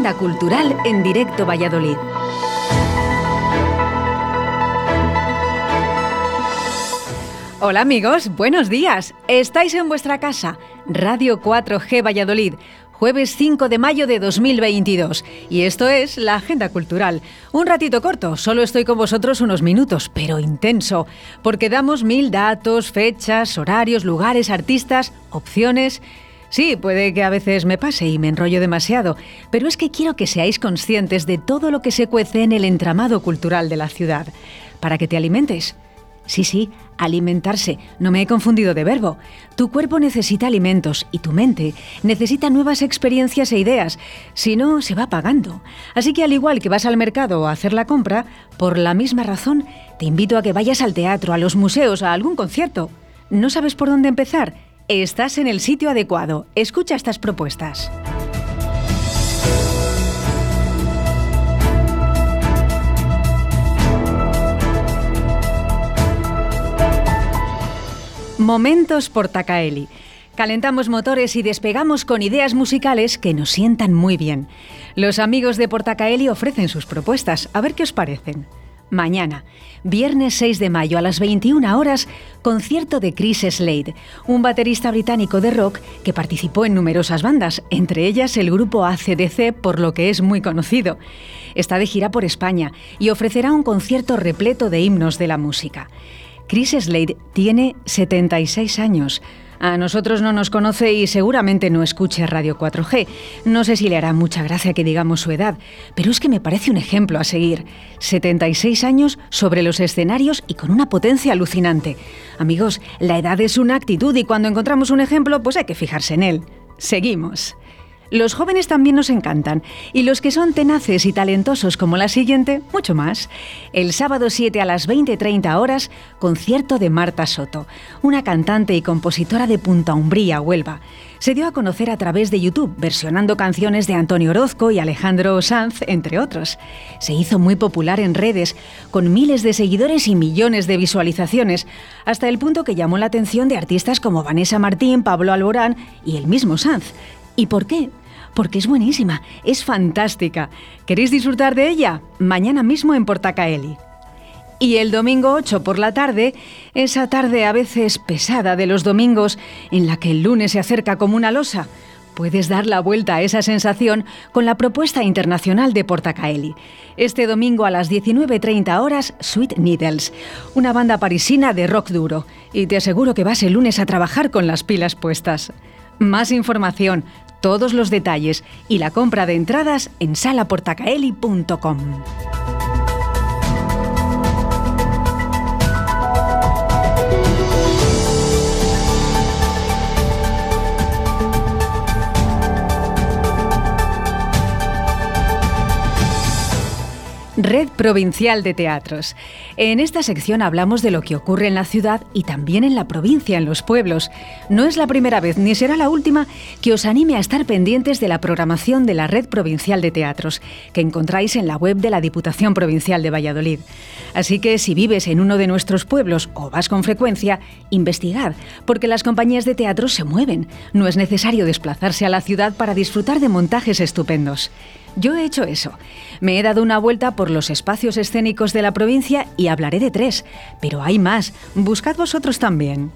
Agenda Cultural en Directo Valladolid. Hola amigos, buenos días. Estáis en vuestra casa, Radio 4G Valladolid, jueves 5 de mayo de 2022. Y esto es la Agenda Cultural. Un ratito corto, solo estoy con vosotros unos minutos, pero intenso, porque damos mil datos, fechas, horarios, lugares, artistas, opciones... Sí, puede que a veces me pase y me enrollo demasiado, pero es que quiero que seáis conscientes de todo lo que se cuece en el entramado cultural de la ciudad, para que te alimentes. Sí, sí, alimentarse. No me he confundido de verbo. Tu cuerpo necesita alimentos y tu mente necesita nuevas experiencias e ideas. Si no, se va apagando. Así que al igual que vas al mercado a hacer la compra, por la misma razón, te invito a que vayas al teatro, a los museos, a algún concierto. ¿No sabes por dónde empezar? Estás en el sitio adecuado. Escucha estas propuestas. Momentos Portacaeli. Calentamos motores y despegamos con ideas musicales que nos sientan muy bien. Los amigos de Portacaeli ofrecen sus propuestas. A ver qué os parecen mañana, viernes 6 de mayo a las 21 horas, concierto de Chris Slade, un baterista británico de rock que participó en numerosas bandas, entre ellas el grupo ACDC, por lo que es muy conocido. Está de gira por España y ofrecerá un concierto repleto de himnos de la música. Chris Slade tiene 76 años. A nosotros no nos conoce y seguramente no escuche Radio 4G. No sé si le hará mucha gracia que digamos su edad, pero es que me parece un ejemplo a seguir. 76 años sobre los escenarios y con una potencia alucinante. Amigos, la edad es una actitud y cuando encontramos un ejemplo, pues hay que fijarse en él. Seguimos. Los jóvenes también nos encantan y los que son tenaces y talentosos como la siguiente, mucho más. El sábado 7 a las 20.30 horas, concierto de Marta Soto, una cantante y compositora de Punta Umbría, Huelva. Se dio a conocer a través de YouTube, versionando canciones de Antonio Orozco y Alejandro Sanz, entre otros. Se hizo muy popular en redes, con miles de seguidores y millones de visualizaciones, hasta el punto que llamó la atención de artistas como Vanessa Martín, Pablo Alborán y el mismo Sanz. ¿Y por qué? Porque es buenísima, es fantástica. ¿Queréis disfrutar de ella? Mañana mismo en Portacaeli. Y el domingo 8 por la tarde, esa tarde a veces pesada de los domingos, en la que el lunes se acerca como una losa, puedes dar la vuelta a esa sensación con la propuesta internacional de Portacaeli. Este domingo a las 19.30 horas, Sweet Needles, una banda parisina de rock duro. Y te aseguro que vas el lunes a trabajar con las pilas puestas. Más información, todos los detalles y la compra de entradas en salaportacaeli.com. Red Provincial de Teatros. En esta sección hablamos de lo que ocurre en la ciudad y también en la provincia, en los pueblos. No es la primera vez ni será la última que os anime a estar pendientes de la programación de la Red Provincial de Teatros, que encontráis en la web de la Diputación Provincial de Valladolid. Así que si vives en uno de nuestros pueblos o vas con frecuencia, investigad, porque las compañías de teatro se mueven. No es necesario desplazarse a la ciudad para disfrutar de montajes estupendos. Yo he hecho eso. Me he dado una vuelta por los espacios escénicos de la provincia y hablaré de tres, pero hay más. Buscad vosotros también.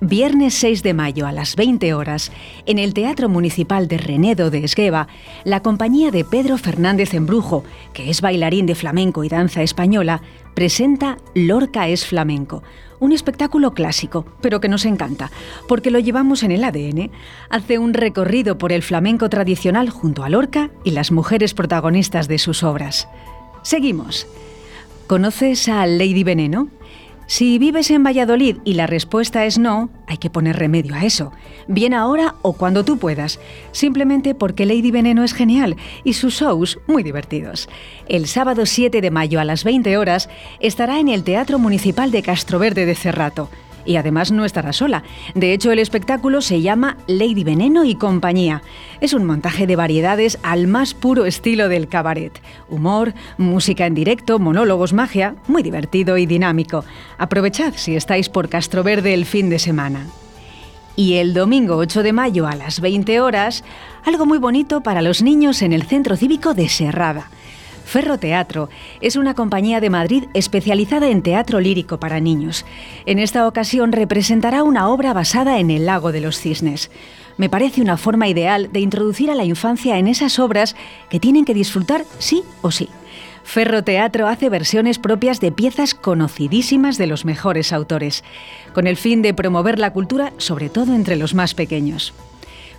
Viernes 6 de mayo a las 20 horas, en el Teatro Municipal de Renedo de Esgueva, la compañía de Pedro Fernández Embrujo, que es bailarín de flamenco y danza española, presenta Lorca es flamenco, un espectáculo clásico, pero que nos encanta, porque lo llevamos en el ADN. Hace un recorrido por el flamenco tradicional junto a Lorca y las mujeres protagonistas de sus obras. Seguimos. ¿Conoces a Lady Veneno? Si vives en Valladolid y la respuesta es no, hay que poner remedio a eso. Bien ahora o cuando tú puedas. Simplemente porque Lady Veneno es genial y sus shows muy divertidos. El sábado 7 de mayo a las 20 horas estará en el Teatro Municipal de Castroverde de Cerrato y además no estará sola. De hecho, el espectáculo se llama Lady Veneno y compañía. Es un montaje de variedades al más puro estilo del cabaret. Humor, música en directo, monólogos, magia, muy divertido y dinámico. Aprovechad si estáis por Castro Verde el fin de semana. Y el domingo 8 de mayo a las 20 horas, algo muy bonito para los niños en el Centro Cívico de Serrada. Ferro Teatro es una compañía de Madrid especializada en teatro lírico para niños. En esta ocasión representará una obra basada en el lago de los cisnes. Me parece una forma ideal de introducir a la infancia en esas obras que tienen que disfrutar sí o sí. Ferro Teatro hace versiones propias de piezas conocidísimas de los mejores autores, con el fin de promover la cultura, sobre todo entre los más pequeños.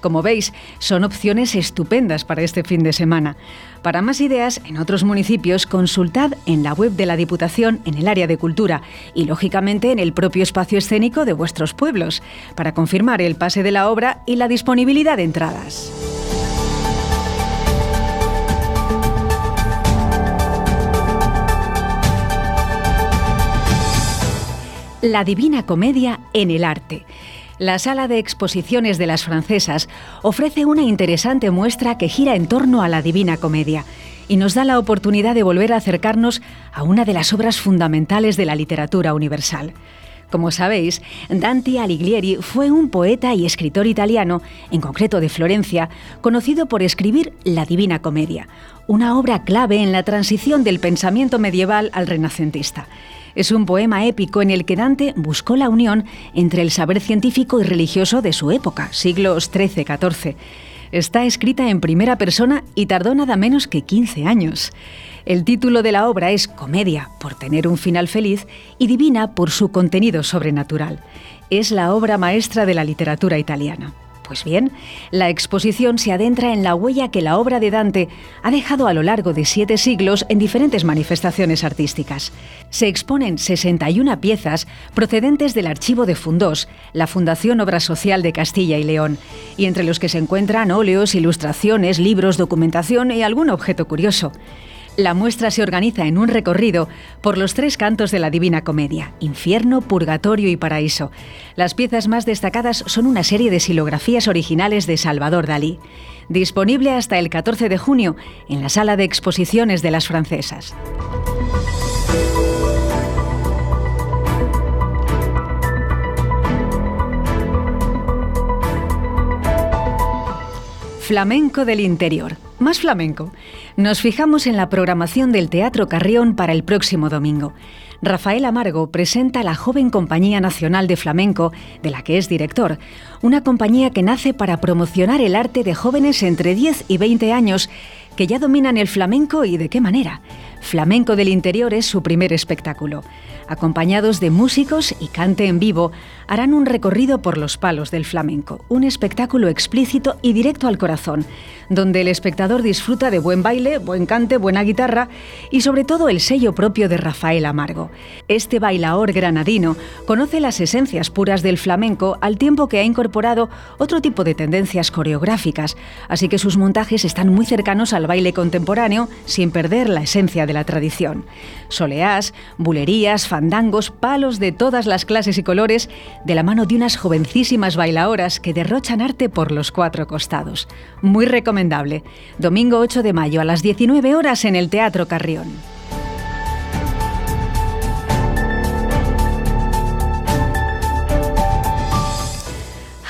Como veis, son opciones estupendas para este fin de semana. Para más ideas en otros municipios, consultad en la web de la Diputación en el área de cultura y, lógicamente, en el propio espacio escénico de vuestros pueblos, para confirmar el pase de la obra y la disponibilidad de entradas. La Divina Comedia en el arte. La sala de exposiciones de las francesas ofrece una interesante muestra que gira en torno a la Divina Comedia y nos da la oportunidad de volver a acercarnos a una de las obras fundamentales de la literatura universal. Como sabéis, Dante Alighieri fue un poeta y escritor italiano, en concreto de Florencia, conocido por escribir La Divina Comedia, una obra clave en la transición del pensamiento medieval al renacentista. Es un poema épico en el que Dante buscó la unión entre el saber científico y religioso de su época, siglos XIII-XIV. Está escrita en primera persona y tardó nada menos que 15 años. El título de la obra es Comedia, por tener un final feliz, y Divina por su contenido sobrenatural. Es la obra maestra de la literatura italiana. Pues bien, la exposición se adentra en la huella que la obra de Dante ha dejado a lo largo de siete siglos en diferentes manifestaciones artísticas. Se exponen 61 piezas procedentes del archivo de Fundós, la Fundación Obra Social de Castilla y León, y entre los que se encuentran óleos, ilustraciones, libros, documentación y algún objeto curioso. La muestra se organiza en un recorrido por los tres cantos de la Divina Comedia, Infierno, Purgatorio y Paraíso. Las piezas más destacadas son una serie de silografías originales de Salvador Dalí, disponible hasta el 14 de junio en la sala de exposiciones de las francesas. Flamenco del Interior. Más flamenco. Nos fijamos en la programación del Teatro Carrión para el próximo domingo. Rafael Amargo presenta la joven Compañía Nacional de Flamenco, de la que es director, una compañía que nace para promocionar el arte de jóvenes entre 10 y 20 años que ya dominan el flamenco y de qué manera. Flamenco del Interior es su primer espectáculo acompañados de músicos y cante en vivo, harán un recorrido por los palos del flamenco, un espectáculo explícito y directo al corazón, donde el espectador disfruta de buen baile, buen cante, buena guitarra y sobre todo el sello propio de Rafael Amargo. Este bailaor granadino conoce las esencias puras del flamenco al tiempo que ha incorporado otro tipo de tendencias coreográficas, así que sus montajes están muy cercanos al baile contemporáneo sin perder la esencia de la tradición. Soleás, bulerías, fandangos, palos de todas las clases y colores, de la mano de unas jovencísimas bailaoras que derrochan arte por los cuatro costados. Muy recomendable. Domingo 8 de mayo a las 19 horas en el Teatro Carrión.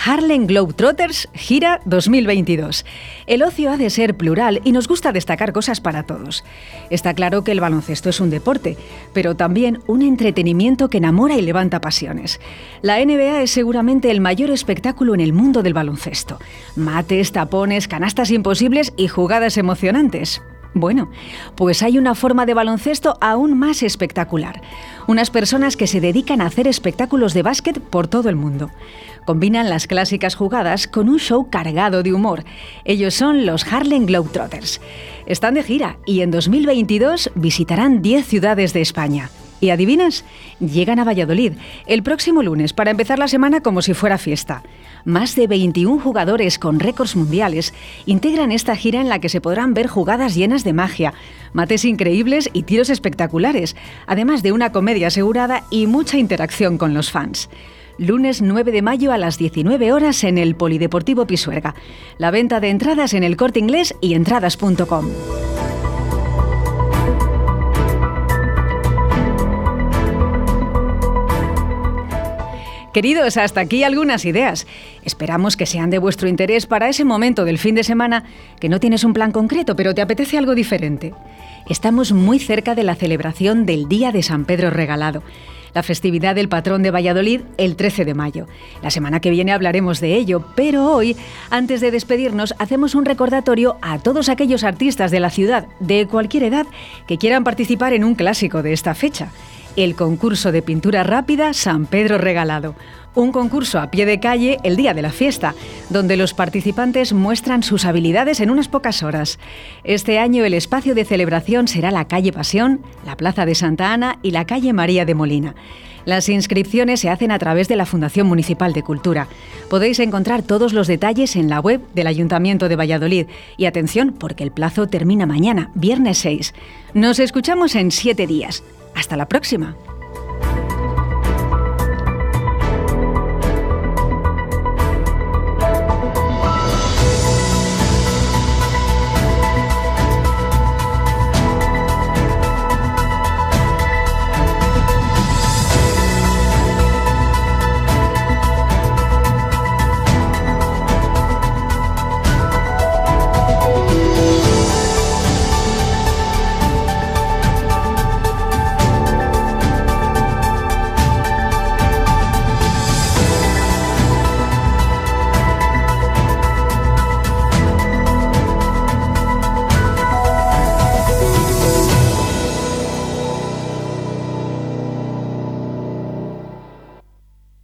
Harlem Globetrotters Gira 2022. El ocio ha de ser plural y nos gusta destacar cosas para todos. Está claro que el baloncesto es un deporte, pero también un entretenimiento que enamora y levanta pasiones. La NBA es seguramente el mayor espectáculo en el mundo del baloncesto. Mates, tapones, canastas imposibles y jugadas emocionantes. Bueno, pues hay una forma de baloncesto aún más espectacular. Unas personas que se dedican a hacer espectáculos de básquet por todo el mundo combinan las clásicas jugadas con un show cargado de humor. Ellos son los Harlem Globetrotters. Están de gira y en 2022 visitarán 10 ciudades de España. ¿Y adivinas? Llegan a Valladolid el próximo lunes para empezar la semana como si fuera fiesta. Más de 21 jugadores con récords mundiales integran esta gira en la que se podrán ver jugadas llenas de magia, mates increíbles y tiros espectaculares, además de una comedia asegurada y mucha interacción con los fans lunes 9 de mayo a las 19 horas en el Polideportivo Pisuerga. La venta de entradas en el corte inglés y entradas.com. Queridos, hasta aquí algunas ideas. Esperamos que sean de vuestro interés para ese momento del fin de semana que no tienes un plan concreto, pero te apetece algo diferente. Estamos muy cerca de la celebración del Día de San Pedro Regalado la festividad del patrón de Valladolid el 13 de mayo. La semana que viene hablaremos de ello, pero hoy, antes de despedirnos, hacemos un recordatorio a todos aquellos artistas de la ciudad, de cualquier edad, que quieran participar en un clásico de esta fecha, el concurso de pintura rápida San Pedro Regalado un concurso a pie de calle el día de la fiesta, donde los participantes muestran sus habilidades en unas pocas horas. Este año el espacio de celebración será la calle Pasión, la Plaza de Santa Ana y la calle María de Molina. Las inscripciones se hacen a través de la Fundación Municipal de Cultura. Podéis encontrar todos los detalles en la web del Ayuntamiento de Valladolid. Y atención, porque el plazo termina mañana, viernes 6. Nos escuchamos en siete días. Hasta la próxima.